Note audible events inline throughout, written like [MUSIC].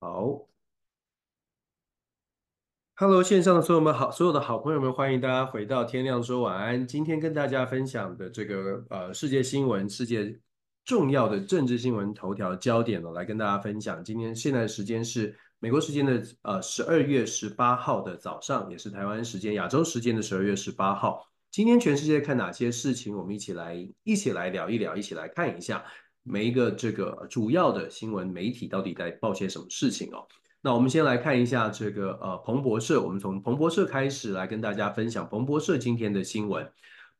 好，Hello，线上的所有们好，所有的好朋友们，欢迎大家回到天亮说晚安。今天跟大家分享的这个呃世界新闻，世界重要的政治新闻头条焦点呢，来跟大家分享。今天现在的时间是美国时间的呃十二月十八号的早上，也是台湾时间亚洲时间的十二月十八号。今天全世界看哪些事情？我们一起来一起来聊一聊，一起来看一下。每一个这个主要的新闻媒体到底在报些什么事情哦？那我们先来看一下这个呃彭博社，我们从彭博社开始来跟大家分享彭博社今天的新闻。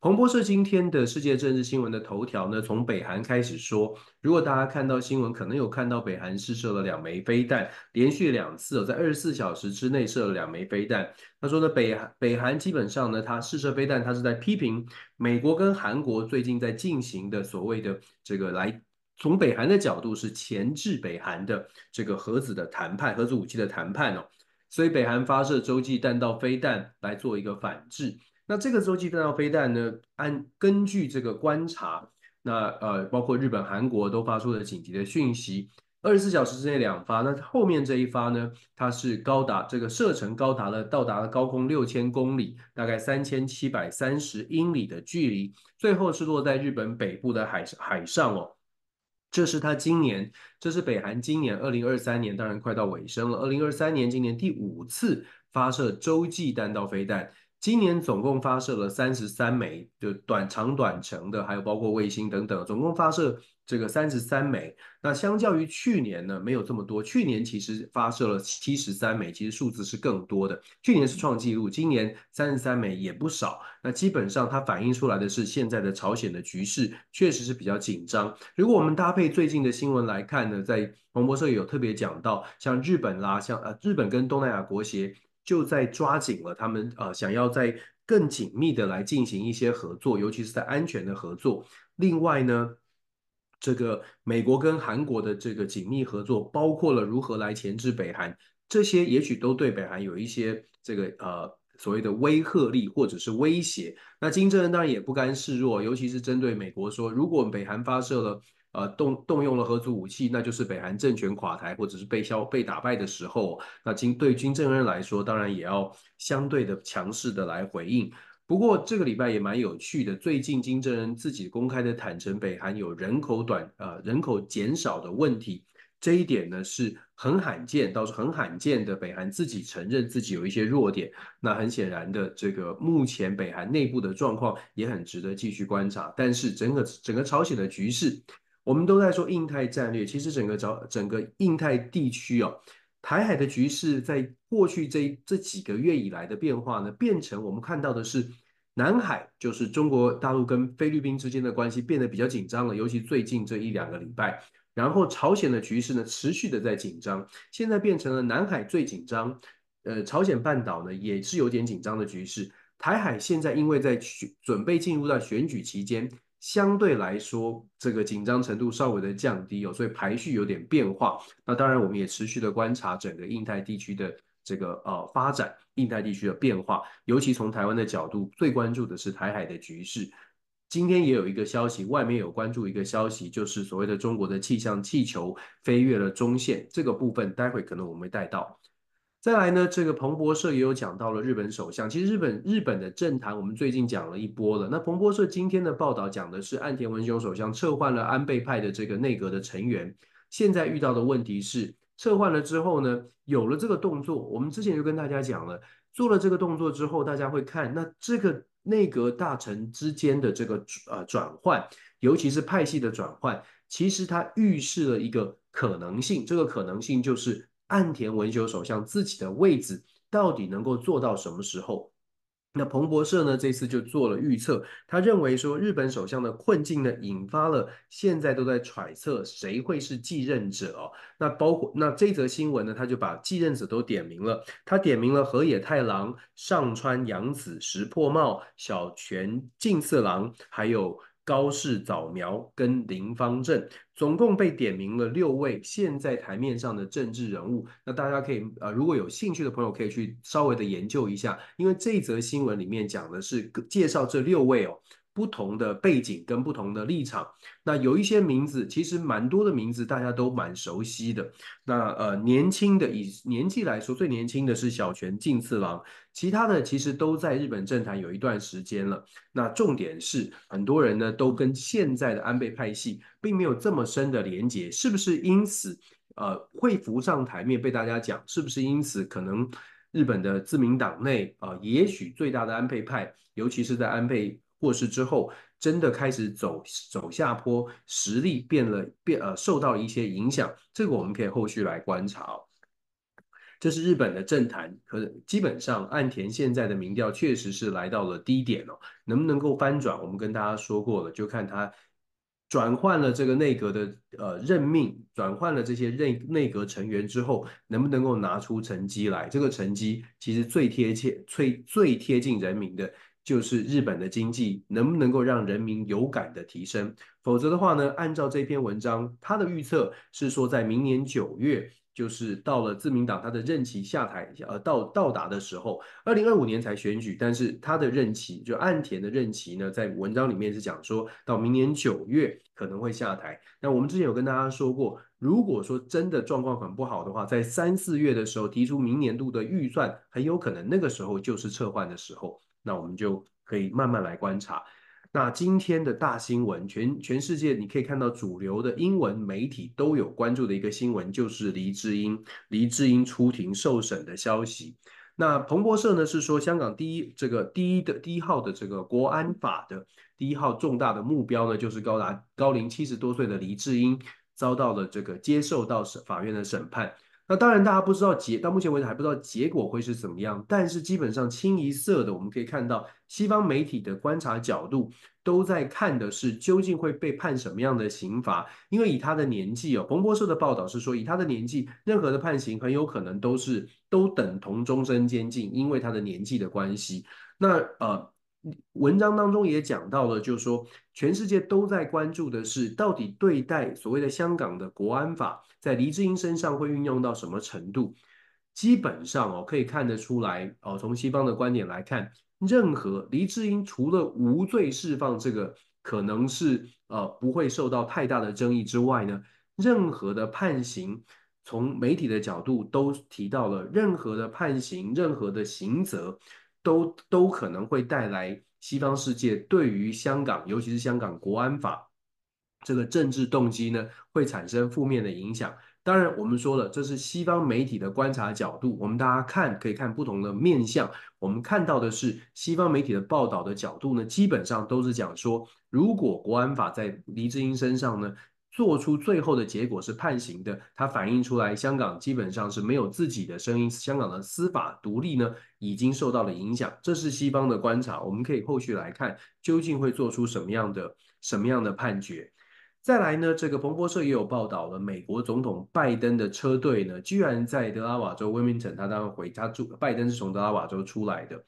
彭博社今天的世界政治新闻的头条呢，从北韩开始说。如果大家看到新闻，可能有看到北韩试射了两枚飞弹，连续两次在二十四小时之内射了两枚飞弹。他说呢，北韩北韩基本上呢，他试射飞弹，他是在批评美国跟韩国最近在进行的所谓的这个来。从北韩的角度是钳制北韩的这个核子的谈判，核子武器的谈判哦，所以北韩发射洲际弹道飞弹来做一个反制。那这个洲际弹道飞弹呢，按根据这个观察，那呃包括日本、韩国都发出了紧急的讯息，二十四小时之内两发。那后面这一发呢，它是高达这个射程高达了到达了高空六千公里，大概三千七百三十英里的距离，最后是落在日本北部的海海上哦。这是他今年，这是北韩今年二零二三年，当然快到尾声了。二零二三年今年第五次发射洲际弹道飞弹。今年总共发射了三十三枚，就短长短程的，还有包括卫星等等，总共发射这个三十三枚。那相较于去年呢，没有这么多。去年其实发射了七十三枚，其实数字是更多的。去年是创纪录，今年三十三枚也不少。那基本上它反映出来的是现在的朝鲜的局势确实是比较紧张。如果我们搭配最近的新闻来看呢，在彭博社有特别讲到，像日本啦，像呃日本跟东南亚国协。就在抓紧了，他们呃想要在更紧密的来进行一些合作，尤其是在安全的合作。另外呢，这个美国跟韩国的这个紧密合作，包括了如何来钳制北韩，这些也许都对北韩有一些这个呃所谓的威慑力或者是威胁。那金正恩当然也不甘示弱，尤其是针对美国说，如果北韩发射了。呃，动动用了核子武器，那就是北韩政权垮台或者是被消被打败的时候。那金对金正恩来说，当然也要相对的强势的来回应。不过这个礼拜也蛮有趣的，最近金正恩自己公开的坦承，北韩有人口短呃人口减少的问题，这一点呢是很罕见，倒是很罕见的，北韩自己承认自己有一些弱点。那很显然的，这个目前北韩内部的状况也很值得继续观察。但是整个整个朝鲜的局势。我们都在说印太战略，其实整个朝整个印太地区哦，台海的局势在过去这这几个月以来的变化呢，变成我们看到的是南海，就是中国大陆跟菲律宾之间的关系变得比较紧张了，尤其最近这一两个礼拜，然后朝鲜的局势呢持续的在紧张，现在变成了南海最紧张，呃，朝鲜半岛呢也是有点紧张的局势，台海现在因为在准备进入到选举期间。相对来说，这个紧张程度稍微的降低哦，所以排序有点变化。那当然，我们也持续的观察整个印太地区的这个呃发展，印太地区的变化。尤其从台湾的角度，最关注的是台海的局势。今天也有一个消息，外面有关注一个消息，就是所谓的中国的气象气球飞越了中线这个部分，待会可能我们会带到。再来呢，这个彭博社也有讲到了日本首相。其实日本日本的政坛，我们最近讲了一波了。那彭博社今天的报道讲的是岸田文雄首相撤换了安倍派的这个内阁的成员。现在遇到的问题是，撤换了之后呢，有了这个动作，我们之前就跟大家讲了，做了这个动作之后，大家会看那这个内阁大臣之间的这个呃转换，尤其是派系的转换，其实它预示了一个可能性，这个可能性就是。岸田文雄首相自己的位置到底能够做到什么时候？那彭博社呢，这次就做了预测，他认为说日本首相的困境呢，引发了现在都在揣测谁会是继任者哦。那包括那这则新闻呢，他就把继任者都点名了，他点名了河野太郎、上川阳子、石破茂、小泉进次郎，还有。高市早苗跟林方正，总共被点名了六位现在台面上的政治人物。那大家可以呃，如果有兴趣的朋友，可以去稍微的研究一下，因为这一则新闻里面讲的是介绍这六位哦。不同的背景跟不同的立场，那有一些名字，其实蛮多的名字大家都蛮熟悉的。那呃，年轻的以年纪来说，最年轻的是小泉进次郎，其他的其实都在日本政坛有一段时间了。那重点是，很多人呢都跟现在的安倍派系并没有这么深的连结，是不是因此呃会浮上台面被大家讲？是不是因此可能日本的自民党内啊、也许最大的安倍派，尤其是在安倍。过世之后，真的开始走走下坡，实力变了，变呃受到一些影响。这个我们可以后续来观察哦。这是日本的政坛，可基本上岸田现在的民调确实是来到了低点哦。能不能够翻转？我们跟大家说过了，就看他转换了这个内阁的呃任命，转换了这些内内阁成员之后，能不能够拿出成绩来？这个成绩其实最贴切、最最贴近人民的。就是日本的经济能不能够让人民有感的提升，否则的话呢，按照这篇文章，他的预测是说，在明年九月，就是到了自民党他的任期下台，呃，到到达的时候，二零二五年才选举，但是他的任期就岸田的任期呢，在文章里面是讲说到明年九月可能会下台。那我们之前有跟大家说过，如果说真的状况很不好的话，在三四月的时候提出明年度的预算，很有可能那个时候就是撤换的时候。那我们就可以慢慢来观察。那今天的大新闻，全全世界你可以看到主流的英文媒体都有关注的一个新闻，就是黎智英，黎智英出庭受审的消息。那彭博社呢是说，香港第一这个第一的第一号的这个国安法的第一号重大的目标呢，就是高达高龄七十多岁的黎智英遭到了这个接受到审法院的审判。那当然，大家不知道结到目前为止还不知道结果会是怎么样，但是基本上清一色的，我们可以看到西方媒体的观察角度都在看的是究竟会被判什么样的刑罚，因为以他的年纪哦，彭博社的报道是说，以他的年纪，任何的判刑很有可能都是都等同终身监禁，因为他的年纪的关系。那呃。文章当中也讲到了，就是说，全世界都在关注的是，到底对待所谓的香港的国安法，在黎智英身上会运用到什么程度？基本上哦，可以看得出来哦，从西方的观点来看，任何黎智英除了无罪释放这个可能是呃不会受到太大的争议之外呢，任何的判刑，从媒体的角度都提到了，任何的判刑，任何的刑责。都都可能会带来西方世界对于香港，尤其是香港国安法这个政治动机呢，会产生负面的影响。当然，我们说了，这是西方媒体的观察角度，我们大家看可以看不同的面向。我们看到的是西方媒体的报道的角度呢，基本上都是讲说，如果国安法在黎智英身上呢。做出最后的结果是判刑的，它反映出来香港基本上是没有自己的声音，香港的司法独立呢已经受到了影响，这是西方的观察，我们可以后续来看究竟会做出什么样的什么样的判决。再来呢，这个彭博社也有报道了，美国总统拜登的车队呢，居然在德拉瓦州温明城，他当然回他住，拜登是从德拉瓦州出来的，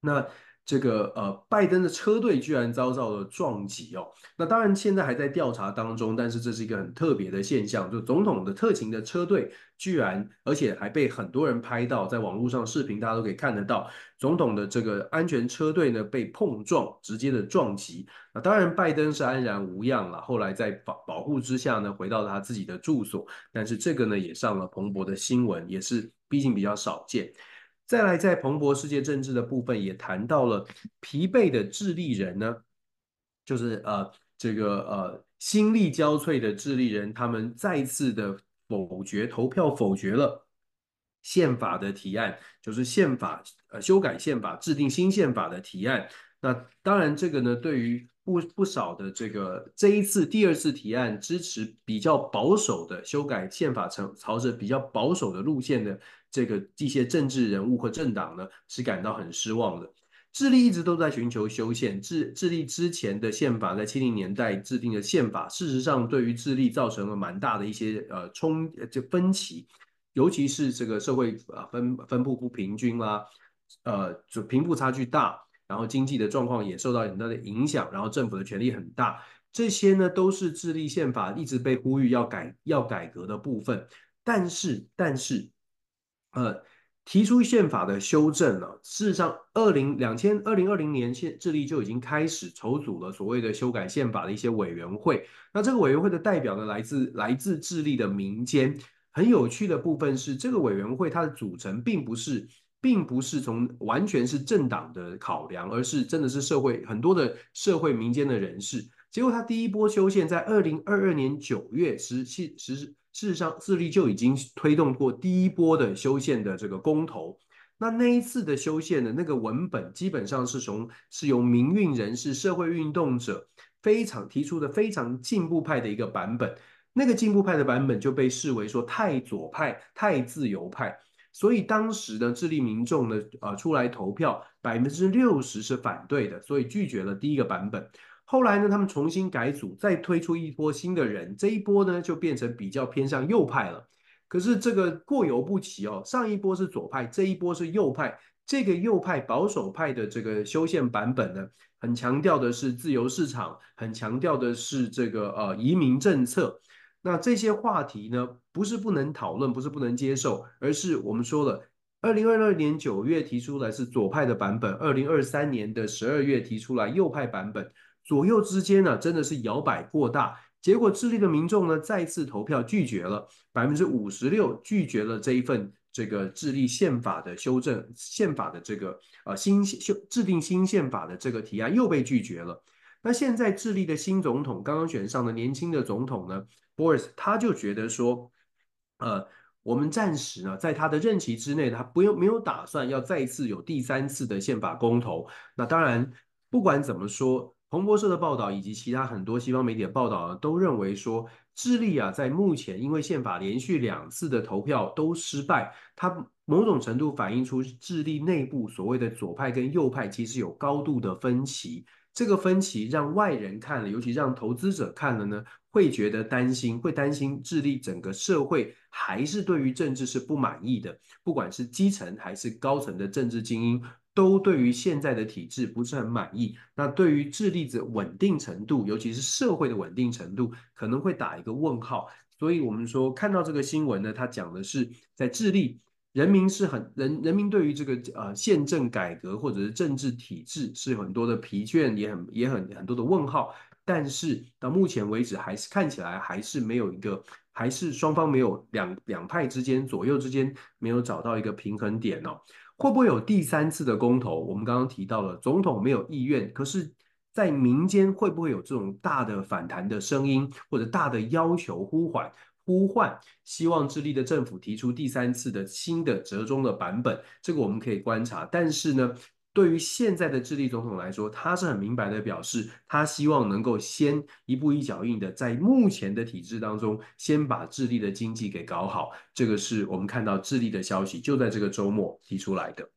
那这个呃，拜登的车队居然遭到了撞击哦。那当然现在还在调查当中，但是这是一个很特别的现象，就总统的特勤的车队居然，而且还被很多人拍到，在网络上视频大家都可以看得到，总统的这个安全车队呢被碰撞，直接的撞击。那当然拜登是安然无恙了，后来在保保护之下呢，回到他自己的住所。但是这个呢也上了彭博的新闻，也是毕竟比较少见。再来，在蓬勃世界政治的部分也谈到了疲惫的智利人呢，就是呃这个呃心力交瘁的智利人，他们再次的否决投票否决了宪法的提案，就是宪法呃修改宪法制定新宪法的提案。那当然这个呢对于不不少的这个这一次第二次提案支持比较保守的修改宪法朝朝着比较保守的路线的。这个一些政治人物和政党呢，是感到很失望的。智利一直都在寻求修宪，智智利之前的宪法在七零年代制定的宪法，事实上对于智利造成了蛮大的一些呃冲就分歧，尤其是这个社会啊分分布不平均啦，呃就贫富差距大，然后经济的状况也受到很大的影响，然后政府的权力很大，这些呢都是智利宪法一直被呼吁要改要改革的部分，但是但是。呃，提出宪法的修正呢，事实上，二零两千二零二零年，现智利就已经开始筹组了所谓的修改宪法的一些委员会。那这个委员会的代表呢，来自来自智利的民间。很有趣的部分是，这个委员会它的组成并不是，并不是从完全是政党的考量，而是真的是社会很多的社会民间的人士。结果，他第一波修宪在二零二二年九月实实实。事实上，智利就已经推动过第一波的修宪的这个公投。那那一次的修宪的那个文本，基本上是从是由民运人士、社会运动者非常提出的非常进步派的一个版本。那个进步派的版本就被视为说太左派、太自由派。所以当时呢，智利民众呢，呃，出来投票，百分之六十是反对的，所以拒绝了第一个版本。后来呢，他们重新改组，再推出一波新的人，这一波呢就变成比较偏向右派了。可是这个过犹不及哦，上一波是左派，这一波是右派。这个右派保守派的这个修宪版本呢，很强调的是自由市场，很强调的是这个呃移民政策。那这些话题呢，不是不能讨论，不是不能接受，而是我们说了，二零二二年九月提出来是左派的版本，二零二三年的十二月提出来右派版本。左右之间呢，真的是摇摆过大，结果智利的民众呢再次投票拒绝了，百分之五十六拒绝了这一份这个智利宪法的修正，宪法的这个呃新修制定新宪法的这个提案又被拒绝了。那现在智利的新总统刚刚选上的年轻的总统呢，Boris 他就觉得说，呃，我们暂时呢在他的任期之内，他不用没有打算要再次有第三次的宪法公投。那当然，不管怎么说。彭博社的报道以及其他很多西方媒体的报道呢，都认为说，智利啊，在目前因为宪法连续两次的投票都失败，它某种程度反映出智利内部所谓的左派跟右派其实有高度的分歧。这个分歧让外人看了，尤其让投资者看了呢，会觉得担心，会担心智利整个社会还是对于政治是不满意的，不管是基层还是高层的政治精英。都对于现在的体制不是很满意，那对于智利的稳定程度，尤其是社会的稳定程度，可能会打一个问号。所以，我们说看到这个新闻呢，它讲的是在智利，人民是很人人民对于这个呃宪政改革或者是政治体制是很多的疲倦，也很也很很多的问号。但是到目前为止，还是看起来还是没有一个，还是双方没有两两派之间左右之间没有找到一个平衡点哦。会不会有第三次的公投？我们刚刚提到了总统没有意愿，可是，在民间会不会有这种大的反弹的声音，或者大的要求呼唤、呼唤，希望智利的政府提出第三次的新的折中的版本？这个我们可以观察。但是呢，对于现在的智利总统来说，他是很明白的表示，他希望能够先一步一脚印的，在目前的体制当中，先把智利的经济给搞好。这个是我们看到智利的消息，就在这个周末提出来的。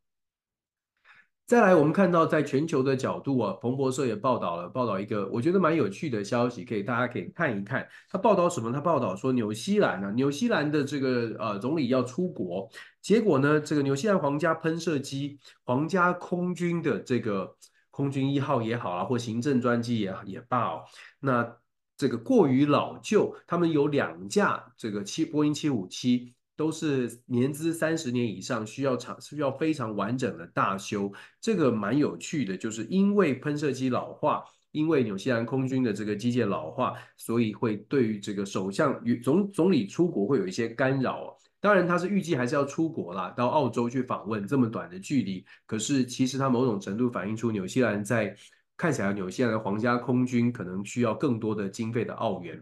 再来，我们看到在全球的角度啊，彭博社也报道了，报道一个我觉得蛮有趣的消息，可以大家可以看一看。他报道什么？他报道说，纽西兰、啊，纽西兰的这个呃总理要出国，结果呢，这个纽西兰皇家喷射机、皇家空军的这个空军一号也好啊，或行政专机也也罢哦，那这个过于老旧，他们有两架这个七波音七五七。都是年资三十年以上，需要长需要非常完整的大修，这个蛮有趣的，就是因为喷射机老化，因为纽西兰空军的这个机械老化，所以会对于这个首相与总总理出国会有一些干扰。当然，他是预计还是要出国啦，到澳洲去访问这么短的距离。可是其实他某种程度反映出纽西兰在看起来，纽西兰皇家空军可能需要更多的经费的澳元。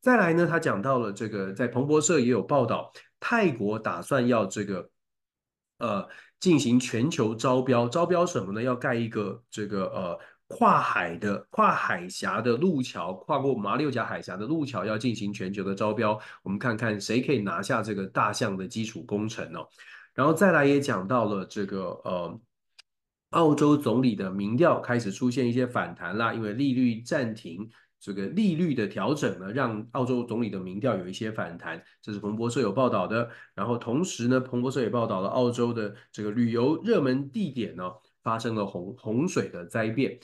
再来呢，他讲到了这个，在彭博社也有报道，泰国打算要这个，呃，进行全球招标，招标什么呢？要盖一个这个呃跨海的跨海峡的路桥，跨过马六甲海峡的路桥，要进行全球的招标。我们看看谁可以拿下这个大项的基础工程哦。然后再来也讲到了这个呃，澳洲总理的民调开始出现一些反弹啦，因为利率暂停。这个利率的调整呢，让澳洲总理的民调有一些反弹，这是彭博社有报道的。然后同时呢，彭博社也报道了澳洲的这个旅游热门地点呢，发生了洪洪水的灾变，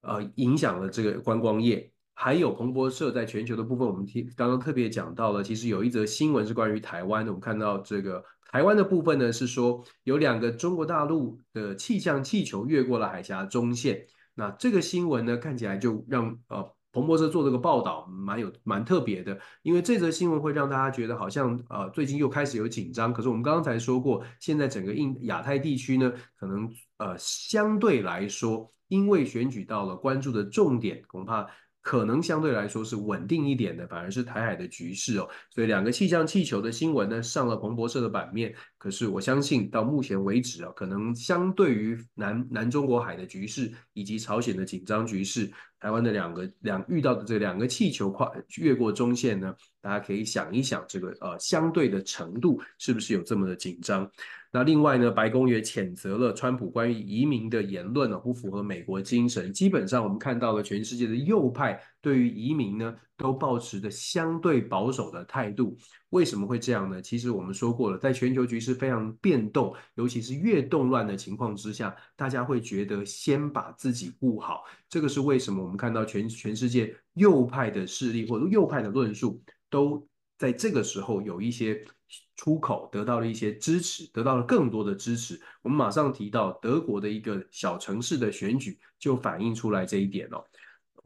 呃，影响了这个观光业。还有彭博社在全球的部分，我们听刚刚特别讲到了，其实有一则新闻是关于台湾的。我们看到这个台湾的部分呢，是说有两个中国大陆的气象气球越过了海峡中线。那这个新闻呢，看起来就让呃。彭博社做这个报道蛮有蛮特别的，因为这则新闻会让大家觉得好像呃最近又开始有紧张。可是我们刚才说过，现在整个印亚太地区呢，可能呃相对来说，因为选举到了关注的重点，恐怕。可能相对来说是稳定一点的，反而是台海的局势哦。所以两个气象气球的新闻呢，上了彭博社的版面。可是我相信到目前为止啊，可能相对于南南中国海的局势以及朝鲜的紧张局势，台湾的两个两遇到的这两个气球跨越过中线呢，大家可以想一想，这个呃相对的程度是不是有这么的紧张？那另外呢，白宫也谴责了川普关于移民的言论呢，不符合美国精神。基本上，我们看到了全世界的右派对于移民呢，都抱持着相对保守的态度。为什么会这样呢？其实我们说过了，在全球局势非常变动，尤其是越动乱的情况之下，大家会觉得先把自己顾好。这个是为什么我们看到全全世界右派的势力或者右派的论述都在这个时候有一些。出口得到了一些支持，得到了更多的支持。我们马上提到德国的一个小城市的选举，就反映出来这一点哦。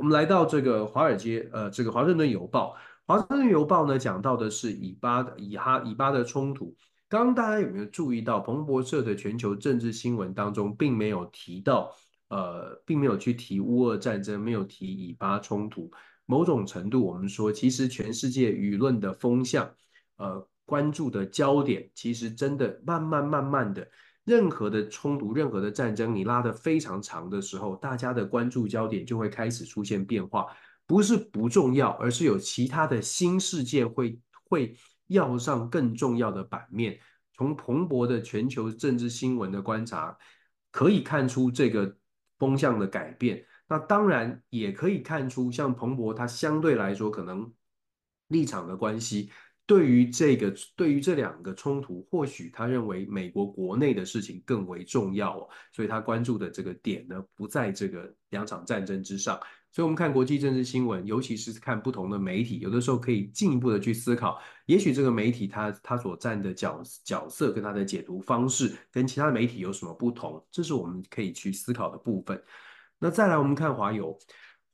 我们来到这个华尔街，呃，这个华盛顿邮报，华盛顿邮报呢讲到的是以巴的以哈以巴的冲突。刚刚大家有没有注意到，彭博社的全球政治新闻当中，并没有提到，呃，并没有去提乌俄战争，没有提以巴冲突。某种程度，我们说，其实全世界舆论的风向，呃。关注的焦点其实真的慢慢慢慢的，任何的冲突、任何的战争，你拉得非常长的时候，大家的关注焦点就会开始出现变化。不是不重要，而是有其他的新事件会会要上更重要的版面。从彭博的全球政治新闻的观察，可以看出这个风向的改变。那当然也可以看出，像彭博它相对来说可能立场的关系。对于这个，对于这两个冲突，或许他认为美国国内的事情更为重要哦，所以他关注的这个点呢，不在这个两场战争之上。所以，我们看国际政治新闻，尤其是看不同的媒体，有的时候可以进一步的去思考，也许这个媒体他他所占的角角色跟他的解读方式，跟其他媒体有什么不同，这是我们可以去思考的部分。那再来，我们看华邮，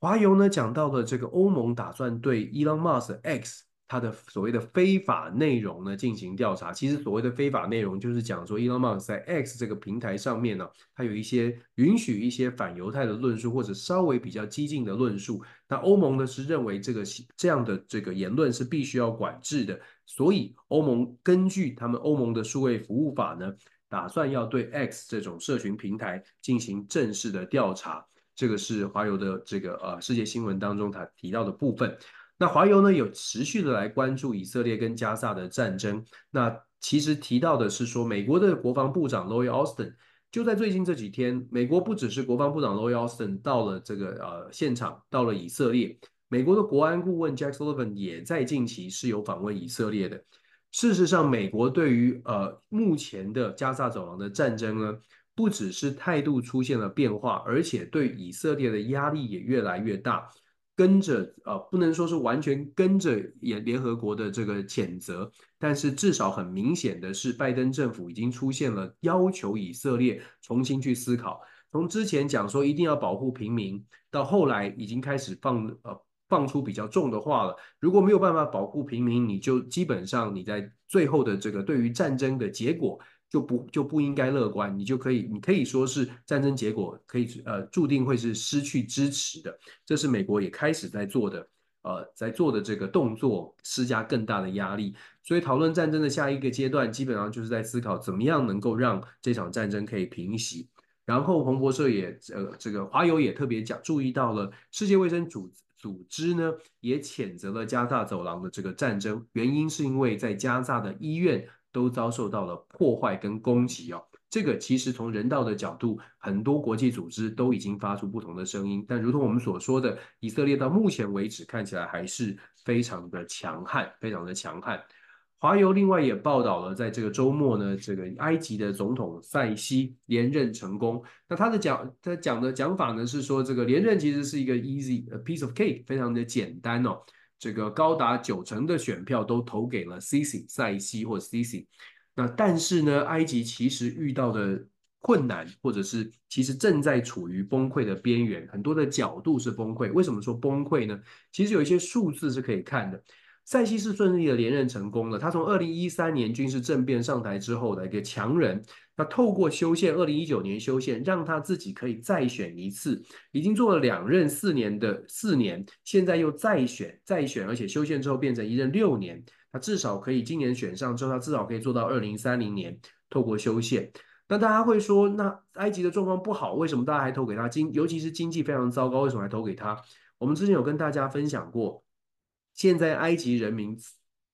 华邮呢讲到了这个欧盟打算对 Elon Musk X。他的所谓的非法内容呢进行调查，其实所谓的非法内容就是讲说，Elon Musk 在 X 这个平台上面呢，他有一些允许一些反犹太的论述，或者稍微比较激进的论述。那欧盟呢是认为这个这样的这个言论是必须要管制的，所以欧盟根据他们欧盟的数位服务法呢，打算要对 X 这种社群平台进行正式的调查。这个是华邮的这个呃世界新闻当中他提到的部分。那华邮呢有持续的来关注以色列跟加萨的战争。那其实提到的是说，美国的国防部长 Lloyd Austin 就在最近这几天，美国不只是国防部长 Lloyd Austin 到了这个呃现场，到了以色列，美国的国安顾问 Jack Sullivan 也在近期是有访问以色列的。事实上，美国对于呃目前的加萨走廊的战争呢，不只是态度出现了变化，而且对以色列的压力也越来越大。跟着呃，不能说是完全跟着联联合国的这个谴责，但是至少很明显的是，拜登政府已经出现了要求以色列重新去思考。从之前讲说一定要保护平民，到后来已经开始放呃放出比较重的话了。如果没有办法保护平民，你就基本上你在最后的这个对于战争的结果。就不就不应该乐观，你就可以，你可以说是战争结果可以呃注定会是失去支持的，这是美国也开始在做的，呃，在做的这个动作，施加更大的压力。所以讨论战争的下一个阶段，基本上就是在思考怎么样能够让这场战争可以平息。然后彭博社也呃这个华友也特别讲注意到了，世界卫生组组织呢也谴责了加萨走廊的这个战争，原因是因为在加萨的医院。都遭受到了破坏跟攻击哦，这个其实从人道的角度，很多国际组织都已经发出不同的声音。但如同我们所说的，以色列到目前为止看起来还是非常的强悍，非常的强悍。华邮另外也报道了，在这个周末呢，这个埃及的总统塞西连任成功。那他的讲，他讲的讲法呢是说，这个连任其实是一个 easy a piece of cake，非常的简单哦。这个高达九成的选票都投给了 Sisi 塞西或 Sisi，那但是呢，埃及其实遇到的困难，或者是其实正在处于崩溃的边缘，很多的角度是崩溃。为什么说崩溃呢？其实有一些数字是可以看的。塞西是顺利的连任成功了，他从二零一三年军事政变上台之后的一个强人。那透过修宪，二零一九年修宪，让他自己可以再选一次，已经做了两任四年的四年，现在又再选再选，而且修宪之后变成一任六年，他至少可以今年选上之后，他至少可以做到二零三零年。透过修宪，那大家会说，那埃及的状况不好，为什么大家还投给他？经尤其是经济非常糟糕，为什么还投给他？我们之前有跟大家分享过，现在埃及人民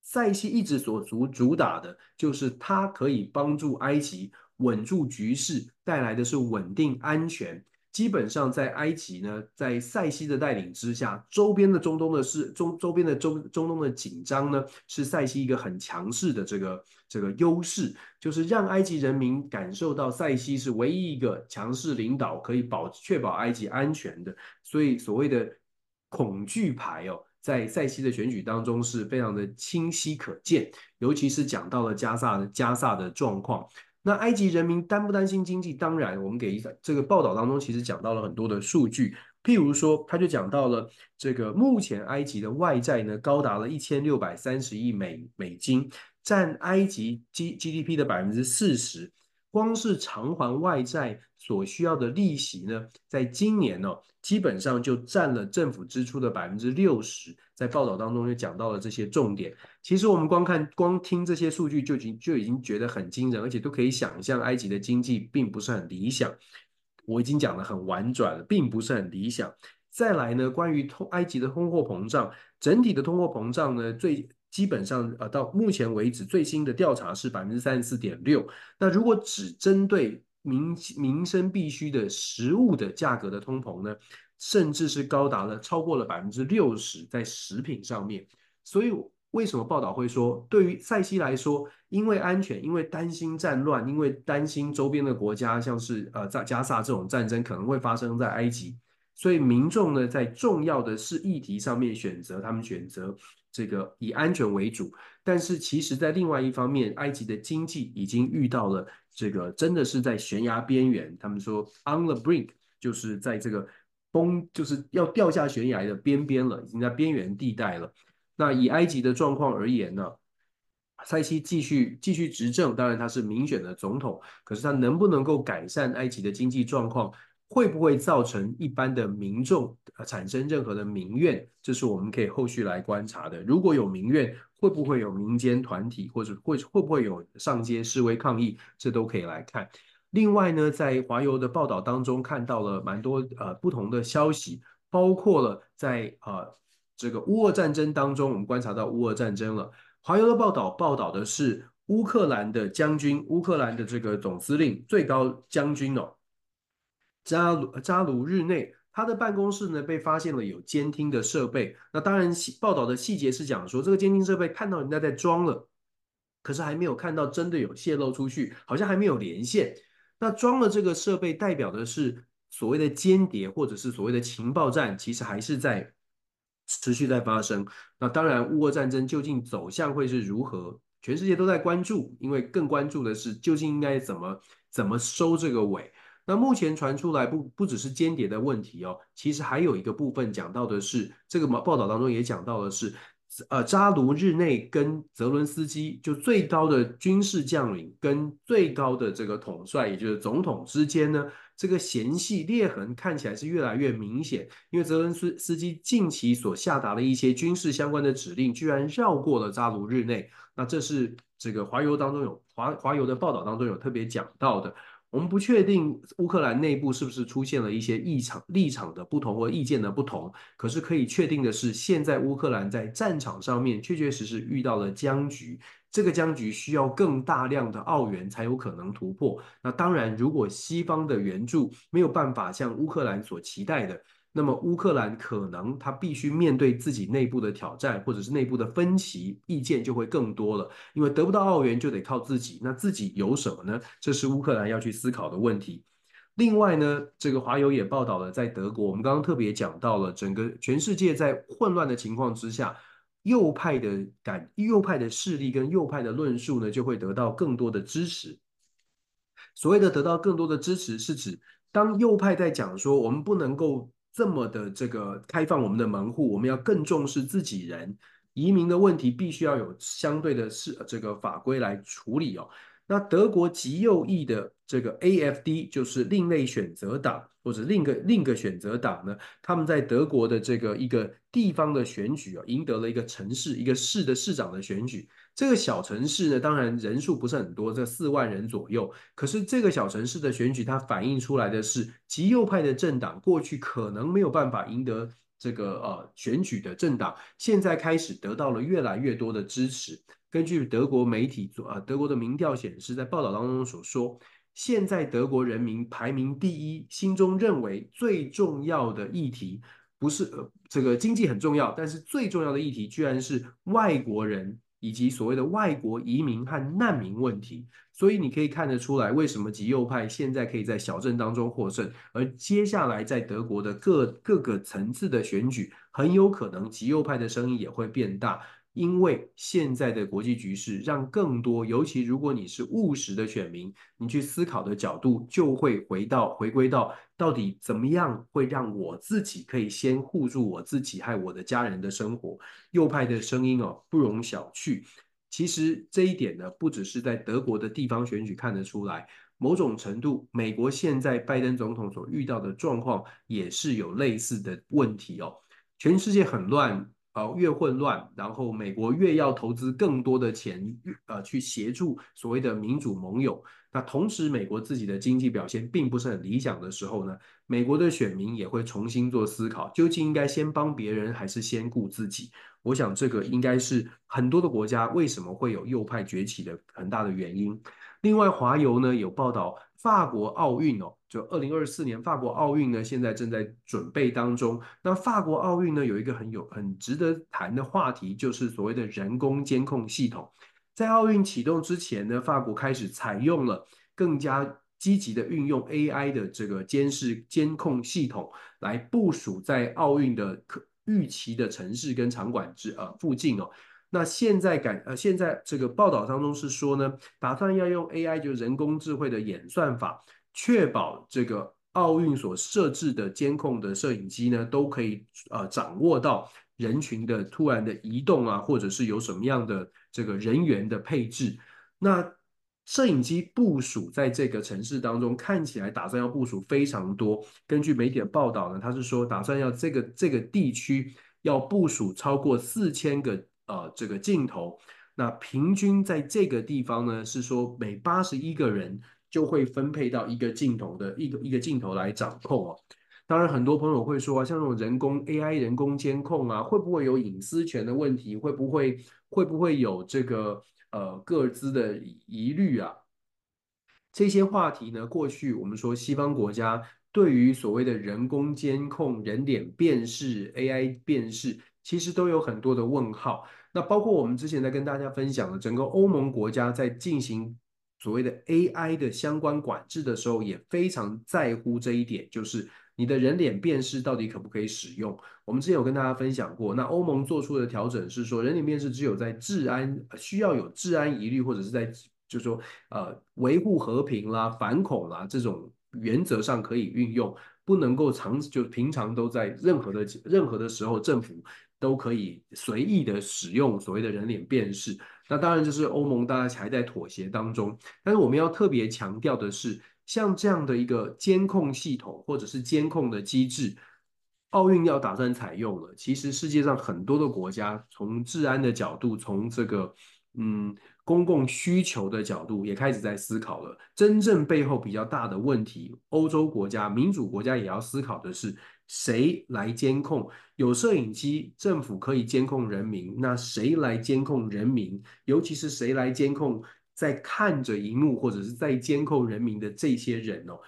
塞西一直所主主打的就是他可以帮助埃及。稳住局势带来的是稳定安全。基本上在埃及呢，在塞西的带领之下，周边的中东的是中周边的中中东的紧张呢，是塞西一个很强势的这个这个优势，就是让埃及人民感受到塞西是唯一一个强势领导，可以保确保埃及安全的。所以所谓的恐惧牌哦，在塞西的选举当中是非常的清晰可见，尤其是讲到了加萨的加萨的状况。那埃及人民担不担心经济？当然，我们给这个报道当中，其实讲到了很多的数据。譬如说，他就讲到了这个目前埃及的外债呢，高达了一千六百三十亿美美金，占埃及 G GDP 的百分之四十。光是偿还外债所需要的利息呢，在今年呢、基本上就占了政府支出的百分之六十。在报道当中就讲到了这些重点。其实我们光看、光听这些数据就已经就已经觉得很惊人，而且都可以想象埃及的经济并不是很理想。我已经讲得很婉转了，并不是很理想。再来呢，关于通埃及的通货膨胀，整体的通货膨胀呢，最基本上呃到目前为止最新的调查是百分之三十四点六。那如果只针对民民生必需的食物的价格的通膨呢？甚至是高达了超过了百分之六十在食品上面，所以为什么报道会说，对于塞西来说，因为安全，因为担心战乱，因为担心周边的国家像是呃在加萨这种战争可能会发生在埃及，所以民众呢在重要的是议题上面选择，他们选择这个以安全为主。但是其实在另外一方面，埃及的经济已经遇到了这个真的是在悬崖边缘，他们说 on the brink，就是在这个。崩就是要掉下悬崖的边边了，已经在边缘地带了。那以埃及的状况而言呢，塞西继续继续执政，当然他是民选的总统，可是他能不能够改善埃及的经济状况，会不会造成一般的民众产生任何的民怨，这是我们可以后续来观察的。如果有民怨，会不会有民间团体，或者会会不会有上街示威抗议，这都可以来看。另外呢，在华邮的报道当中看到了蛮多呃不同的消息，包括了在呃这个乌俄战争当中，我们观察到乌俄战争了。华邮的报道报道的是乌克兰的将军，乌克兰的这个总司令最高将军哦，扎卢扎卢日内，他的办公室呢被发现了有监听的设备。那当然，报道的细节是讲说，这个监听设备看到人家在装了，可是还没有看到真的有泄露出去，好像还没有连线。那装了这个设备，代表的是所谓的间谍或者是所谓的情报战，其实还是在持续在发生。那当然，乌俄战争究竟走向会是如何，全世界都在关注，因为更关注的是究竟应该怎么怎么收这个尾。那目前传出来不不只是间谍的问题哦，其实还有一个部分讲到的是，这个报道当中也讲到的是，呃，扎卢日内跟泽伦斯基就最高的军事将领跟最高的这个统帅，也就是总统之间呢，这个嫌隙裂痕看起来是越来越明显，因为泽伦斯斯基近期所下达的一些军事相关的指令，居然绕过了扎卢日内，那这是这个华邮当中有华华邮的报道当中有特别讲到的。我们不确定乌克兰内部是不是出现了一些异常立场的不同或意见的不同，可是可以确定的是，现在乌克兰在战场上面确确实实遇到了僵局，这个僵局需要更大量的澳元才有可能突破。那当然，如果西方的援助没有办法像乌克兰所期待的。那么乌克兰可能他必须面对自己内部的挑战，或者是内部的分歧，意见就会更多了。因为得不到奥援，就得靠自己。那自己有什么呢？这是乌克兰要去思考的问题。另外呢，这个华邮也报道了，在德国，我们刚刚特别讲到了，整个全世界在混乱的情况之下，右派的感、右派的势力跟右派的论述呢，就会得到更多的支持。所谓的得到更多的支持，是指当右派在讲说，我们不能够。这么的这个开放我们的门户，我们要更重视自己人移民的问题，必须要有相对的是这个法规来处理哦。那德国极右翼的这个 AFD 就是另类选择党，或者另个另个选择党呢，他们在德国的这个一个地方的选举啊，赢得了一个城市一个市的市长的选举。这个小城市呢，当然人数不是很多，这四万人左右。可是这个小城市的选举，它反映出来的是极右派的政党过去可能没有办法赢得这个呃选举的政党，现在开始得到了越来越多的支持。根据德国媒体做啊，德国的民调显示，在报道当中所说，现在德国人民排名第一，心中认为最重要的议题不是呃这个经济很重要，但是最重要的议题居然是外国人。以及所谓的外国移民和难民问题，所以你可以看得出来，为什么极右派现在可以在小镇当中获胜，而接下来在德国的各各个层次的选举，很有可能极右派的声音也会变大。因为现在的国际局势，让更多，尤其如果你是务实的选民，你去思考的角度就会回到回归到到底怎么样会让我自己可以先护住我自己和我的家人的生活。右派的声音哦，不容小觑。其实这一点呢，不只是在德国的地方选举看得出来，某种程度，美国现在拜登总统所遇到的状况也是有类似的问题哦。全世界很乱。呃，越混乱，然后美国越要投资更多的钱，呃，去协助所谓的民主盟友。那同时，美国自己的经济表现并不是很理想的时候呢，美国的选民也会重新做思考，究竟应该先帮别人，还是先顾自己？我想，这个应该是很多的国家为什么会有右派崛起的很大的原因。另外，华邮呢有报道。法国奥运哦，就二零二四年法国奥运呢，现在正在准备当中。那法国奥运呢，有一个很有很值得谈的话题，就是所谓的人工监控系统。在奥运启动之前呢，法国开始采用了更加积极的运用 AI 的这个监视监控系统，来部署在奥运的可预期的城市跟场馆之呃附近哦。那现在感呃，现在这个报道当中是说呢，打算要用 AI，就人工智慧的演算法，确保这个奥运所设置的监控的摄影机呢，都可以呃掌握到人群的突然的移动啊，或者是有什么样的这个人员的配置。那摄影机部署在这个城市当中，看起来打算要部署非常多。根据媒体的报道呢，他是说打算要这个这个地区要部署超过四千个。呃，这个镜头，那平均在这个地方呢，是说每八十一个人就会分配到一个镜头的一个一个镜头来掌控哦。当然，很多朋友会说啊，像这种人工 AI 人工监控啊，会不会有隐私权的问题？会不会会不会有这个呃各自的疑虑啊，这些话题呢，过去我们说西方国家对于所谓的人工监控、人脸辨识、AI 辨识，其实都有很多的问号。那包括我们之前在跟大家分享的，整个欧盟国家在进行所谓的 AI 的相关管制的时候，也非常在乎这一点，就是你的人脸辨识到底可不可以使用？我们之前有跟大家分享过，那欧盟做出的调整是说，人脸辨识只有在治安需要有治安疑虑，或者是在就是说呃维护和平啦、反恐啦这种原则上可以运用，不能够长就平常都在任何的任何的时候政府。都可以随意的使用所谓的人脸辨识，那当然就是欧盟大家还在妥协当中。但是我们要特别强调的是，像这样的一个监控系统或者是监控的机制，奥运要打算采用了。其实世界上很多的国家从治安的角度，从这个嗯公共需求的角度，也开始在思考了。真正背后比较大的问题，欧洲国家、民主国家也要思考的是。谁来监控？有摄影机，政府可以监控人民。那谁来监控人民？尤其是谁来监控在看着荧幕或者是在监控人民的这些人哦？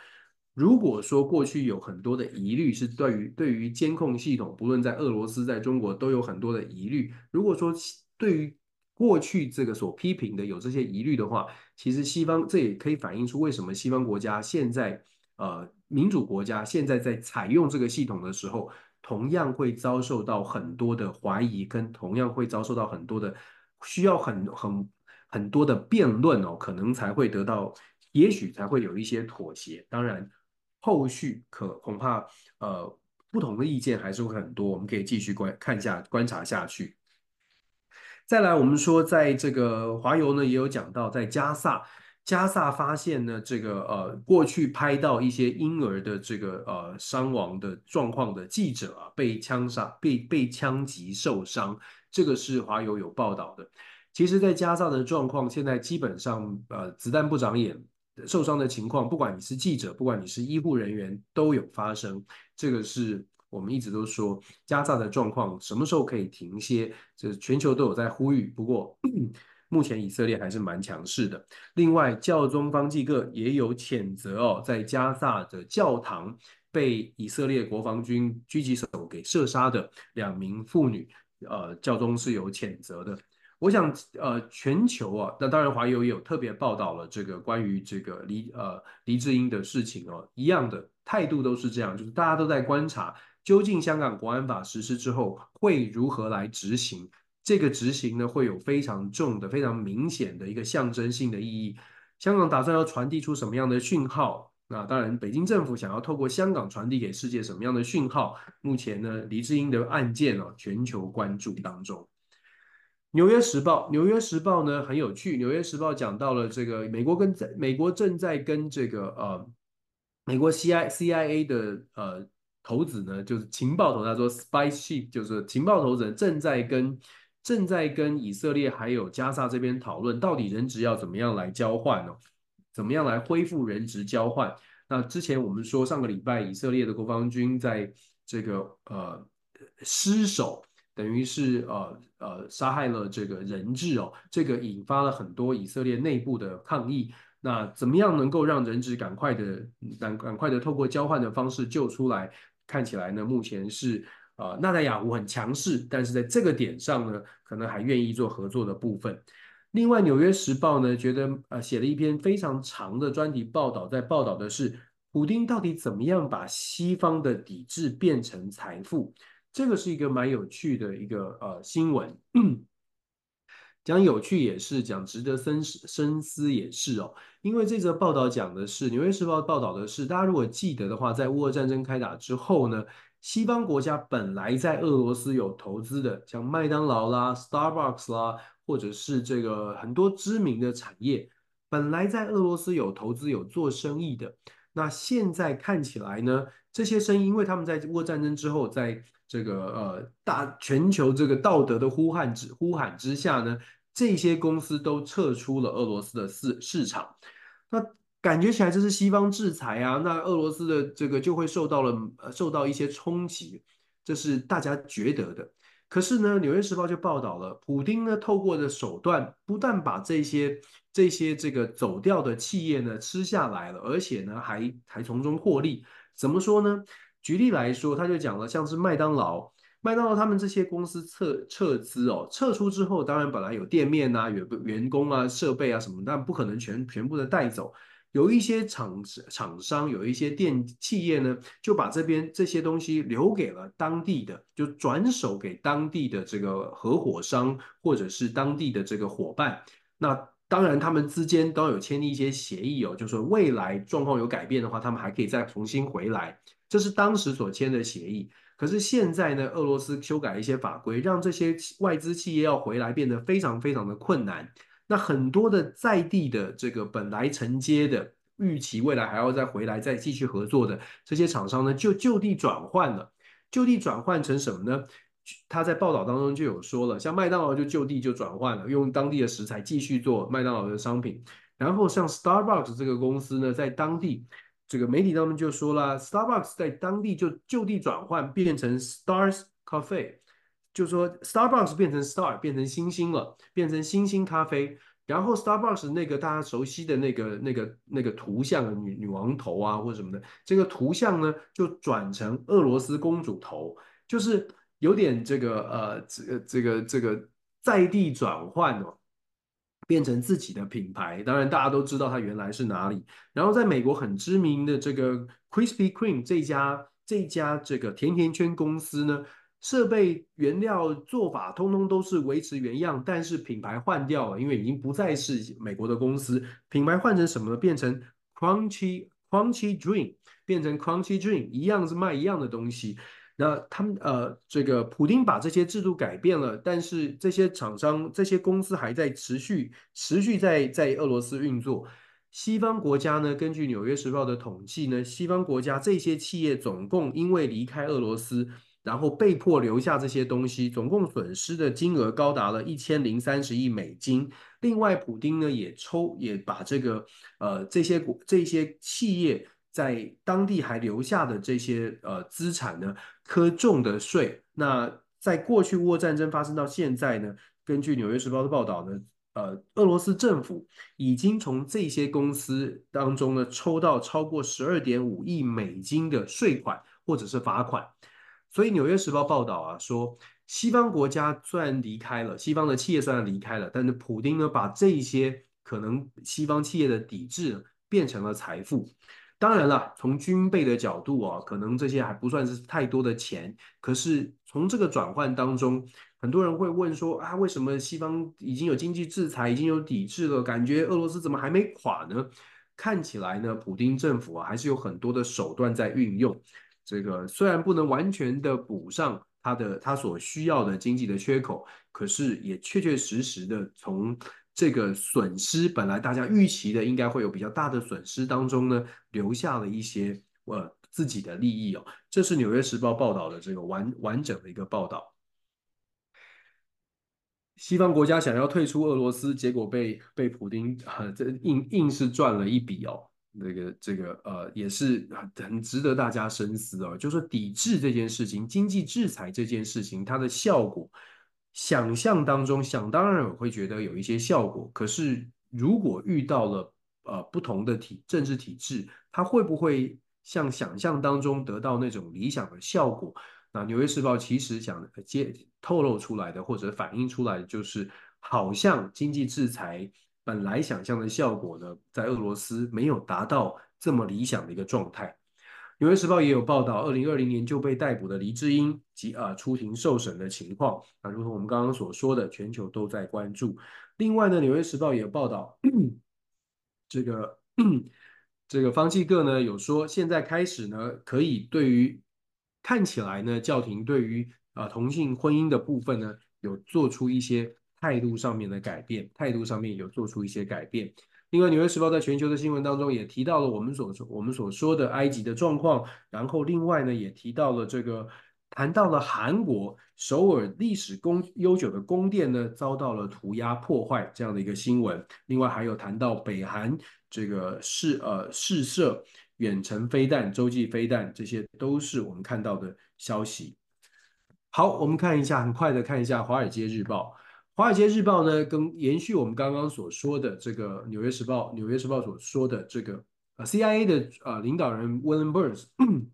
如果说过去有很多的疑虑，是对于对于监控系统，不论在俄罗斯、在中国都有很多的疑虑。如果说对于过去这个所批评的有这些疑虑的话，其实西方这也可以反映出为什么西方国家现在呃。民主国家现在在采用这个系统的时候，同样会遭受到很多的怀疑，跟同样会遭受到很多的需要很很很多的辩论哦，可能才会得到，也许才会有一些妥协。当然，后续可恐怕呃不同的意见还是会很多，我们可以继续观看下观察下去。再来，我们说在这个华邮呢也有讲到，在加萨。加萨发现呢，这个呃，过去拍到一些婴儿的这个呃伤亡的状况的记者啊，被枪杀、被被枪击受伤，这个是华友有报道的。其实，在加萨的状况，现在基本上呃，子弹不长眼，受伤的情况，不管你是记者，不管你是医护人员，都有发生。这个是我们一直都说加萨的状况什么时候可以停歇，这全球都有在呼吁。不过。目前以色列还是蛮强势的。另外，教宗方济各也有谴责哦，在加萨的教堂被以色列国防军狙击手给射杀的两名妇女，呃，教宗是有谴责的。我想，呃，全球啊，那当然华友也有特别报道了这个关于这个黎呃黎智英的事情哦，一样的态度都是这样，就是大家都在观察，究竟香港国安法实施之后会如何来执行。这个执行呢，会有非常重的、非常明显的一个象征性的意义。香港打算要传递出什么样的讯号？那当然，北京政府想要透过香港传递给世界什么样的讯号？目前呢，黎智英的案件哦，全球关注当中。纽约时报，纽约时报呢很有趣。纽约时报讲到了这个美国跟在美国正在跟这个呃美国 C I C I A 的呃头子呢，就是情报头，他说 “spy ship”，就是情报头子正在跟。正在跟以色列还有加萨这边讨论，到底人质要怎么样来交换呢？怎么样来恢复人质交换？那之前我们说上个礼拜以色列的国防军在这个呃失守，等于是呃呃杀害了这个人质哦，这个引发了很多以色列内部的抗议。那怎么样能够让人质赶快的赶赶快的透过交换的方式救出来？看起来呢，目前是。啊，纳达雅胡很强势，但是在这个点上呢，可能还愿意做合作的部分。另外，《纽约时报》呢，觉得呃，写了一篇非常长的专题报道，在报道的是普丁到底怎么样把西方的抵制变成财富。这个是一个蛮有趣的一个呃新闻。讲有趣也是，讲值得深思深思也是哦。因为这则报道讲的是《纽约时报》报道的是，大家如果记得的话，在乌俄战争开打之后呢。西方国家本来在俄罗斯有投资的，像麦当劳啦、Starbucks 啦，或者是这个很多知名的产业，本来在俄罗斯有投资、有做生意的。那现在看起来呢，这些生意，因为他们在乌俄战争之后，在这个呃大全球这个道德的呼喊之呼喊之下呢，这些公司都撤出了俄罗斯的市市场。那感觉起来这是西方制裁啊，那俄罗斯的这个就会受到了呃受到一些冲击，这是大家觉得的。可是呢，《纽约时报》就报道了，普丁呢透过的手段，不但把这些这些这个走掉的企业呢吃下来了，而且呢还还从中获利。怎么说呢？举例来说，他就讲了，像是麦当劳。麦当劳他们这些公司撤撤资哦，撤出之后，当然本来有店面啊，有员工啊，设备啊什么，但不可能全全部的带走。有一些厂厂商，有一些电企业呢，就把这边这些东西留给了当地的，就转手给当地的这个合伙商或者是当地的这个伙伴。那当然，他们之间都有签订一些协议哦，就是说未来状况有改变的话，他们还可以再重新回来。这是当时所签的协议。可是现在呢，俄罗斯修改一些法规，让这些外资企业要回来变得非常非常的困难。那很多的在地的这个本来承接的预期未来还要再回来再继续合作的这些厂商呢，就就地转换了。就地转换成什么呢？他在报道当中就有说了，像麦当劳就就地就转换了，用当地的食材继续做麦当劳的商品。然后像 Starbucks 这个公司呢，在当地。这个媒体当中就说了，Starbucks 在当地就就地转换变成 Stars Cafe，就说 Starbucks 变成 Star 变成星星了，变成星星咖啡。然后 Starbucks 那个大家熟悉的那个那个那个图像女女王头啊或者什么的，这个图像呢就转成俄罗斯公主头，就是有点这个呃这个这个这个在地转换哦。变成自己的品牌，当然大家都知道它原来是哪里。然后在美国很知名的这个 Krispy Kreme 这家这家这个甜甜圈公司呢，设备、原料、做法通通都是维持原样，但是品牌换掉了，因为已经不再是美国的公司，品牌换成什么呢？变成 Crunchy Crunchy Dream，变成 Crunchy Dream，一样是卖一样的东西。那他们呃，这个普丁把这些制度改变了，但是这些厂商、这些公司还在持续、持续在在俄罗斯运作。西方国家呢，根据《纽约时报》的统计呢，西方国家这些企业总共因为离开俄罗斯，然后被迫留下这些东西，总共损失的金额高达了一千零三十亿美金。另外，普丁呢也抽也把这个呃这些国这些企业。在当地还留下的这些呃资产呢，科重的税。那在过去乌俄战争发生到现在呢，根据《纽约时报》的报道呢，呃，俄罗斯政府已经从这些公司当中呢抽到超过十二点五亿美金的税款或者是罚款。所以《纽约时报》报道啊说，西方国家虽然离开了，西方的企业虽然离开了，但是普丁呢把这些可能西方企业的抵制变成了财富。当然了，从军备的角度啊，可能这些还不算是太多的钱。可是从这个转换当中，很多人会问说啊，为什么西方已经有经济制裁，已经有抵制了，感觉俄罗斯怎么还没垮呢？看起来呢，普丁政府啊，还是有很多的手段在运用。这个虽然不能完全的补上他的他所需要的经济的缺口，可是也确确实实的从。这个损失本来大家预期的应该会有比较大的损失当中呢，留下了一些呃自己的利益哦。这是《纽约时报》报道的这个完完整的一个报道。西方国家想要退出俄罗斯，结果被被普丁啊这硬硬是赚了一笔哦。这个这个呃也是很值得大家深思哦。就是说抵制这件事情，经济制裁这件事情，它的效果。想象当中，想当然我会觉得有一些效果。可是，如果遇到了呃不同的体政治体制，它会不会像想象当中得到那种理想的效果？那《纽约时报》其实想揭透露出来的，或者反映出来的，就是好像经济制裁本来想象的效果呢，在俄罗斯没有达到这么理想的一个状态。纽约时报也有报道，二零二零年就被逮捕的黎智英及啊出庭受审的情况。啊，如同我们刚刚所说的，全球都在关注。另外呢，纽约时报也有报道，这个这个方济各呢有说，现在开始呢可以对于看起来呢教廷对于啊同性婚姻的部分呢有做出一些态度上面的改变，态度上面有做出一些改变。另外，《纽约时报》在全球的新闻当中也提到了我们所说我们所说的埃及的状况，然后另外呢也提到了这个谈到了韩国首尔历史宫悠久的宫殿呢遭到了涂鸦破坏这样的一个新闻，另外还有谈到北韩这个试呃试射远程飞弹、洲际飞弹，这些都是我们看到的消息。好，我们看一下，很快的看一下《华尔街日报》。《华尔街日报》呢，跟延续我们刚刚所说的这个《纽约时报》，《纽约时报》所说的这个呃 CIA 的呃领导人 William Burns，[COUGHS]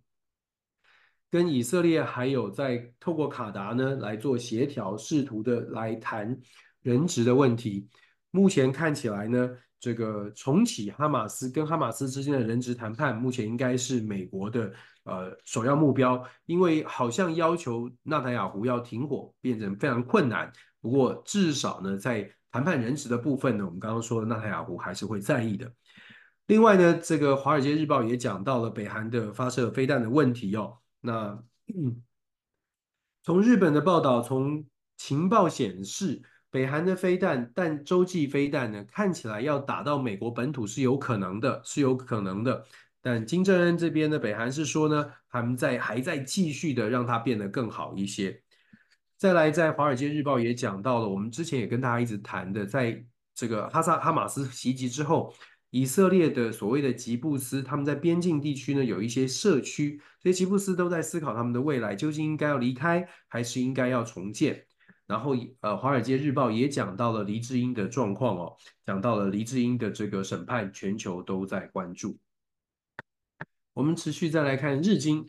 跟以色列还有在透过卡达呢来做协调，试图的来谈人质的问题。目前看起来呢，这个重启哈马斯跟哈马斯之间的人质谈判，目前应该是美国的呃首要目标，因为好像要求纳塔雅胡要停火变成非常困难。不过至少呢，在谈判人质的部分呢，我们刚刚说的纳塔雅胡还是会在意的。另外呢，这个《华尔街日报》也讲到了北韩的发射飞弹的问题哦。那嗯，从日本的报道，从情报显示。北韩的飞弹，但洲际飞弹呢，看起来要打到美国本土是有可能的，是有可能的。但金正恩这边呢，北韩是说呢，他们在还在继续的让它变得更好一些。再来，在《华尔街日报》也讲到了，我们之前也跟大家一直谈的，在这个哈萨哈马斯袭击之后，以色列的所谓的吉布斯，他们在边境地区呢有一些社区，这些吉布斯都在思考他们的未来，究竟应该要离开，还是应该要重建。然后，呃，《华尔街日报》也讲到了黎智英的状况哦，讲到了黎智英的这个审判，全球都在关注。我们持续再来看日经，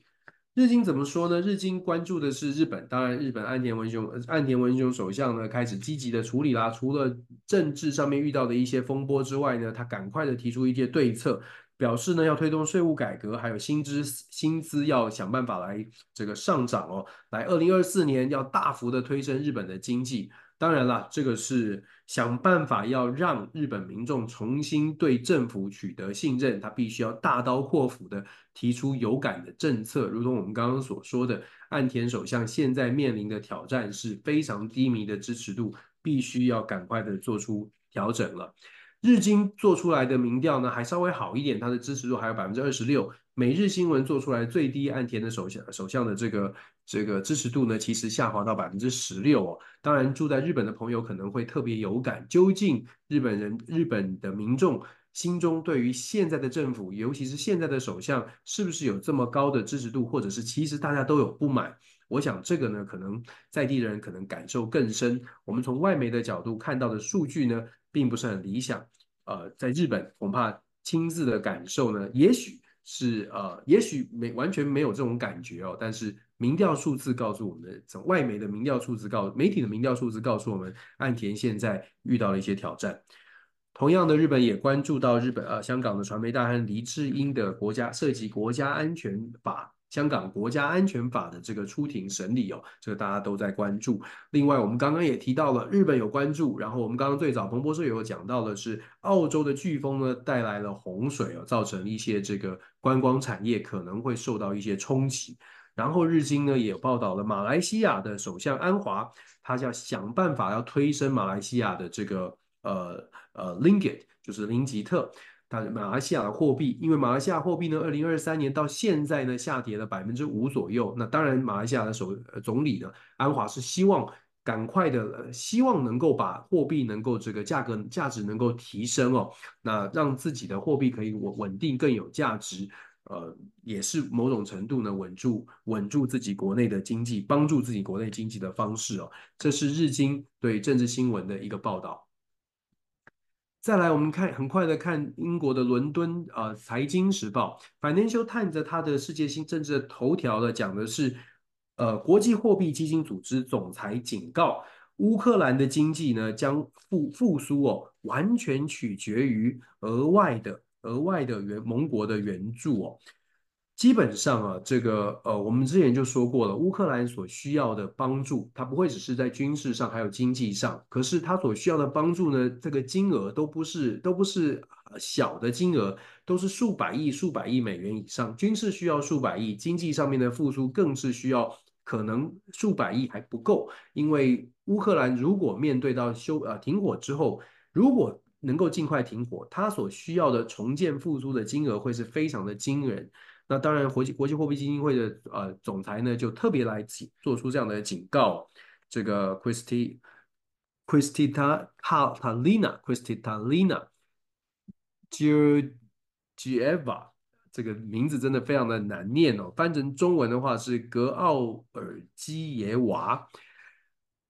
日经怎么说呢？日经关注的是日本，当然，日本岸田文雄，岸田文雄首相呢开始积极的处理啦，除了政治上面遇到的一些风波之外呢，他赶快的提出一些对策。表示呢，要推动税务改革，还有薪资薪资要想办法来这个上涨哦，来二零二四年要大幅的推升日本的经济。当然啦，这个是想办法要让日本民众重新对政府取得信任，他必须要大刀阔斧的提出有感的政策。如同我们刚刚所说的，岸田首相现在面临的挑战是非常低迷的支持度，必须要赶快的做出调整了。日经做出来的民调呢，还稍微好一点，它的支持度还有百分之二十六。每日新闻做出来最低，岸田的首相首相的这个这个支持度呢，其实下滑到百分之十六哦。当然，住在日本的朋友可能会特别有感，究竟日本人、日本的民众心中对于现在的政府，尤其是现在的首相，是不是有这么高的支持度，或者是其实大家都有不满？我想这个呢，可能在地人可能感受更深。我们从外媒的角度看到的数据呢，并不是很理想，呃，在日本恐怕亲自的感受呢，也许是呃，也许没完全没有这种感觉哦。但是民调数字告诉我们，从外媒的民调数字告媒体的民调数字告诉我们，岸田现在遇到了一些挑战。同样的，日本也关注到日本呃香港的传媒大亨黎智英的国家涉及国家安全法。香港国家安全法的这个出庭审理哦，这个大家都在关注。另外，我们刚刚也提到了日本有关注，然后我们刚刚最早彭博社有讲到的是澳洲的飓风呢带来了洪水哦，造成一些这个观光产业可能会受到一些冲击。然后日经呢也有报道了马来西亚的首相安华，他要想办法要推升马来西亚的这个呃呃 Ringgit 就是林吉特。它马来西亚的货币，因为马来西亚货币呢，二零二三年到现在呢下跌了百分之五左右。那当然，马来西亚的首总理呢安华是希望赶快的，希望能够把货币能够这个价格价值能够提升哦，那让自己的货币可以稳稳定更有价值，呃，也是某种程度呢稳住稳住自己国内的经济，帮助自己国内经济的方式哦。这是日经对政治新闻的一个报道。再来，我们看很快的看英国的伦敦啊，呃《财经时报》Financial Times 它的世界性政治的头条呢，讲的是，呃，国际货币基金组织总裁警告，乌克兰的经济呢将复复苏哦，完全取决于额外的额外的援盟国的援助哦。基本上啊，这个呃，我们之前就说过了，乌克兰所需要的帮助，它不会只是在军事上，还有经济上。可是它所需要的帮助呢，这个金额都不是都不是小的金额，都是数百亿、数百亿美元以上。军事需要数百亿，经济上面的复苏更是需要可能数百亿还不够。因为乌克兰如果面对到休呃停火之后，如果能够尽快停火，它所需要的重建复苏的金额会是非常的惊人。那当然，国际国际货币基金会的呃总裁呢，就特别来做出这样的警告。这个 Christy Kristita Catalina Christitalina Georgieva 这个名字真的非常的难念哦。翻成中文的话是格奥尔基耶娃，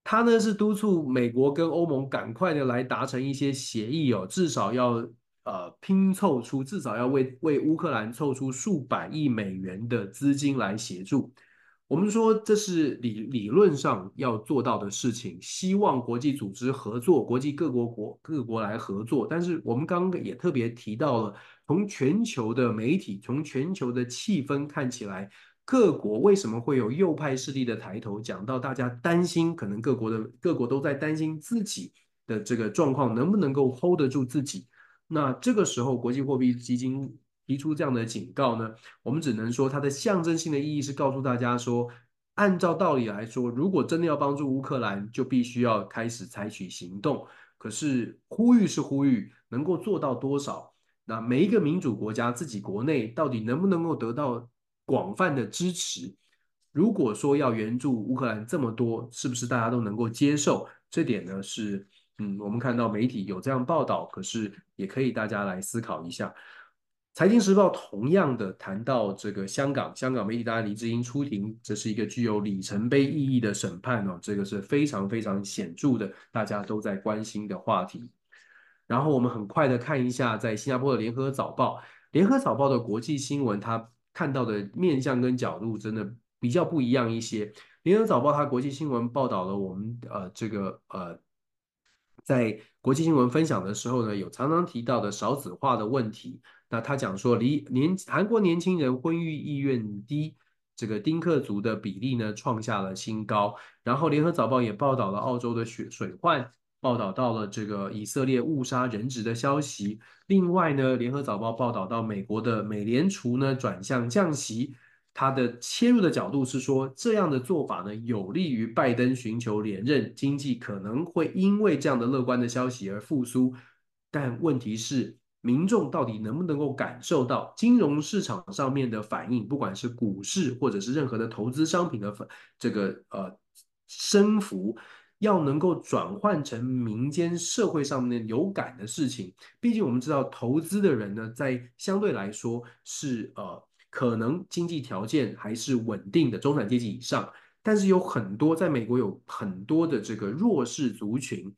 他呢是督促美国跟欧盟赶快的来达成一些协议哦，至少要呃拼凑出，至少要为为乌克兰凑出数百亿美元的资金来协助。我们说这是理理论上要做到的事情，希望国际组织合作，国际各国国各国来合作。但是我们刚刚也特别提到了，从全球的媒体，从全球的气氛看起来，各国为什么会有右派势力的抬头？讲到大家担心，可能各国的各国都在担心自己的这个状况能不能够 hold 得住自己。那这个时候，国际货币基金。提出这样的警告呢，我们只能说它的象征性的意义是告诉大家说，按照道理来说，如果真的要帮助乌克兰，就必须要开始采取行动。可是呼吁是呼吁，能够做到多少？那每一个民主国家自己国内到底能不能够得到广泛的支持？如果说要援助乌克兰这么多，是不是大家都能够接受？这点呢是，嗯，我们看到媒体有这样报道，可是也可以大家来思考一下。财经时报同样的谈到这个香港，香港媒体大家黎智英出庭，这是一个具有里程碑意义的审判哦，这个是非常非常显著的，大家都在关心的话题。然后我们很快的看一下，在新加坡的联合早报，联合早报的国际新闻，它看到的面向跟角度真的比较不一样一些。联合早报它国际新闻报道了我们呃这个呃。在国际新闻分享的时候呢，有常常提到的少子化的问题。那他讲说，离年韩国年轻人婚育意愿低，这个丁克族的比例呢创下了新高。然后联合早报也报道了澳洲的血水患，报道到了这个以色列误杀人质的消息。另外呢，联合早报报道到美国的美联储呢转向降息。他的切入的角度是说，这样的做法呢，有利于拜登寻求连任，经济可能会因为这样的乐观的消息而复苏。但问题是，民众到底能不能够感受到金融市场上面的反应，不管是股市或者是任何的投资商品的这个呃升幅，要能够转换成民间社会上面有感的事情。毕竟我们知道，投资的人呢，在相对来说是呃。可能经济条件还是稳定的中产阶级以上，但是有很多在美国有很多的这个弱势族群，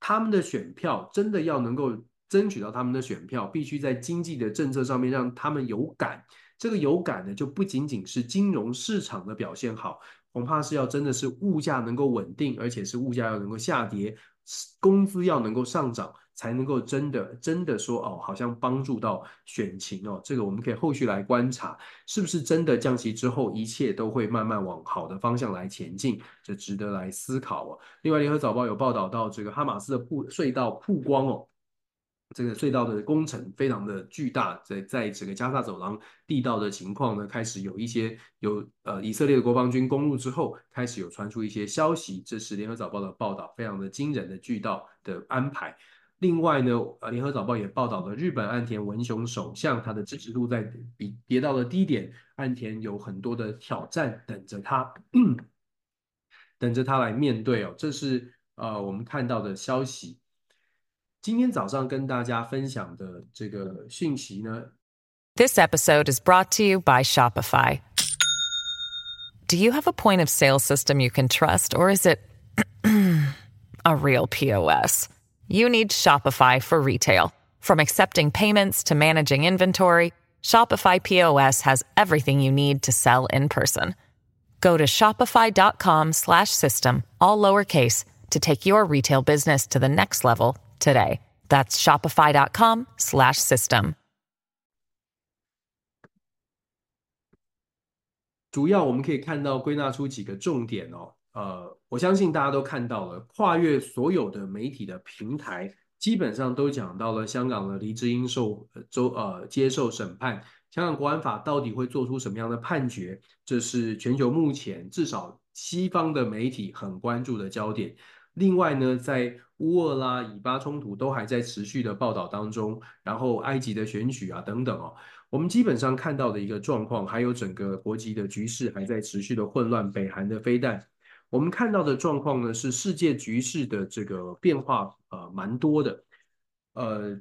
他们的选票真的要能够争取到他们的选票，必须在经济的政策上面让他们有感。这个有感呢，就不仅仅是金融市场的表现好，恐怕是要真的是物价能够稳定，而且是物价要能够下跌，工资要能够上涨。才能够真的真的说哦，好像帮助到选情哦，这个我们可以后续来观察，是不是真的降息之后，一切都会慢慢往好的方向来前进，这值得来思考哦。另外，联合早报有报道到这个哈马斯的铺隧道曝光哦，这个隧道的工程非常的巨大，在在这个加萨走廊地道的情况呢，开始有一些有呃以色列的国防军攻入之后，开始有传出一些消息，这是联合早报的报道，非常的惊人的巨大的安排。另外呢，呃，联合早报也报道了日本岸田文雄首相，他的支持度在比跌到了低点，岸田有很多的挑战等着他，等着他来面对哦。这是呃我们看到的消息。今天早上跟大家分享的这个讯息呢，This episode is brought to you by Shopify. Do you have a point of sale system you can trust, or is it a real POS? You need Shopify for retail. From accepting payments to managing inventory, Shopify POS has everything you need to sell in person. Go to shopify.com/system all lowercase to take your retail business to the next level today. That's shopify.com/system. 主要我们可以看到归纳出几个重点哦。 呃，我相信大家都看到了，跨越所有的媒体的平台，基本上都讲到了香港的黎智英受周呃接受审判，香港国安法到底会做出什么样的判决？这是全球目前至少西方的媒体很关注的焦点。另外呢，在乌俄啦、以巴冲突都还在持续的报道当中，然后埃及的选举啊等等哦，我们基本上看到的一个状况，还有整个国际的局势还在持续的混乱，北韩的飞弹。我们看到的状况呢，是世界局势的这个变化，呃，蛮多的。呃，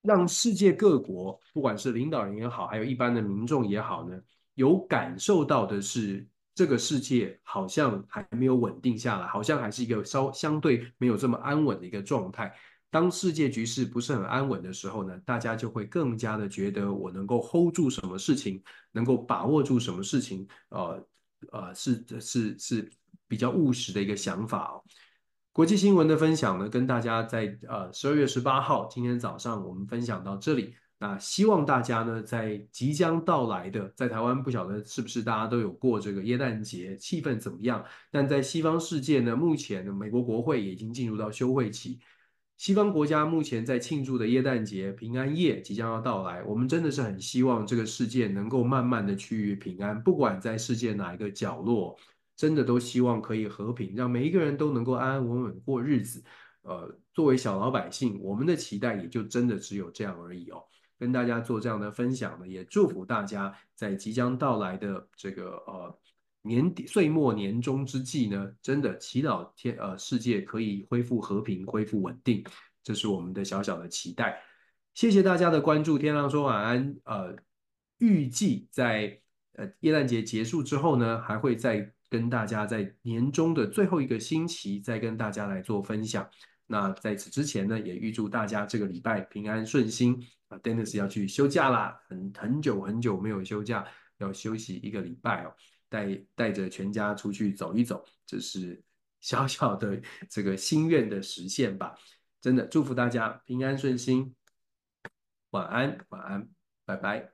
让世界各国，不管是领导人也好，还有一般的民众也好呢，有感受到的是，这个世界好像还没有稳定下来，好像还是一个稍相对没有这么安稳的一个状态。当世界局势不是很安稳的时候呢，大家就会更加的觉得我能够 hold 住什么事情，能够把握住什么事情，呃呃，是是是比较务实的一个想法哦。国际新闻的分享呢，跟大家在呃十二月十八号今天早上我们分享到这里。那希望大家呢，在即将到来的，在台湾不晓得是不是大家都有过这个耶诞节，气氛怎么样？但在西方世界呢，目前呢，美国国会已经进入到休会期。西方国家目前在庆祝的耶诞节平安夜即将要到来，我们真的是很希望这个世界能够慢慢的趋于平安，不管在世界哪一个角落，真的都希望可以和平，让每一个人都能够安安稳稳过日子。呃，作为小老百姓，我们的期待也就真的只有这样而已哦。跟大家做这样的分享呢，也祝福大家在即将到来的这个呃。年底岁末年终之际呢，真的祈祷天呃世界可以恢复和平，恢复稳定，这是我们的小小的期待。谢谢大家的关注，天亮说晚安。呃，预计在呃耶诞节结束之后呢，还会再跟大家在年终的最后一个星期再跟大家来做分享。那在此之前呢，也预祝大家这个礼拜平安顺心啊。Dennis 要去休假啦，很很久很久没有休假，要休息一个礼拜哦。带带着全家出去走一走，这是 [LAUGHS] 小小的这个心愿的实现吧。真的祝福大家平安顺心，晚安，晚安，拜拜。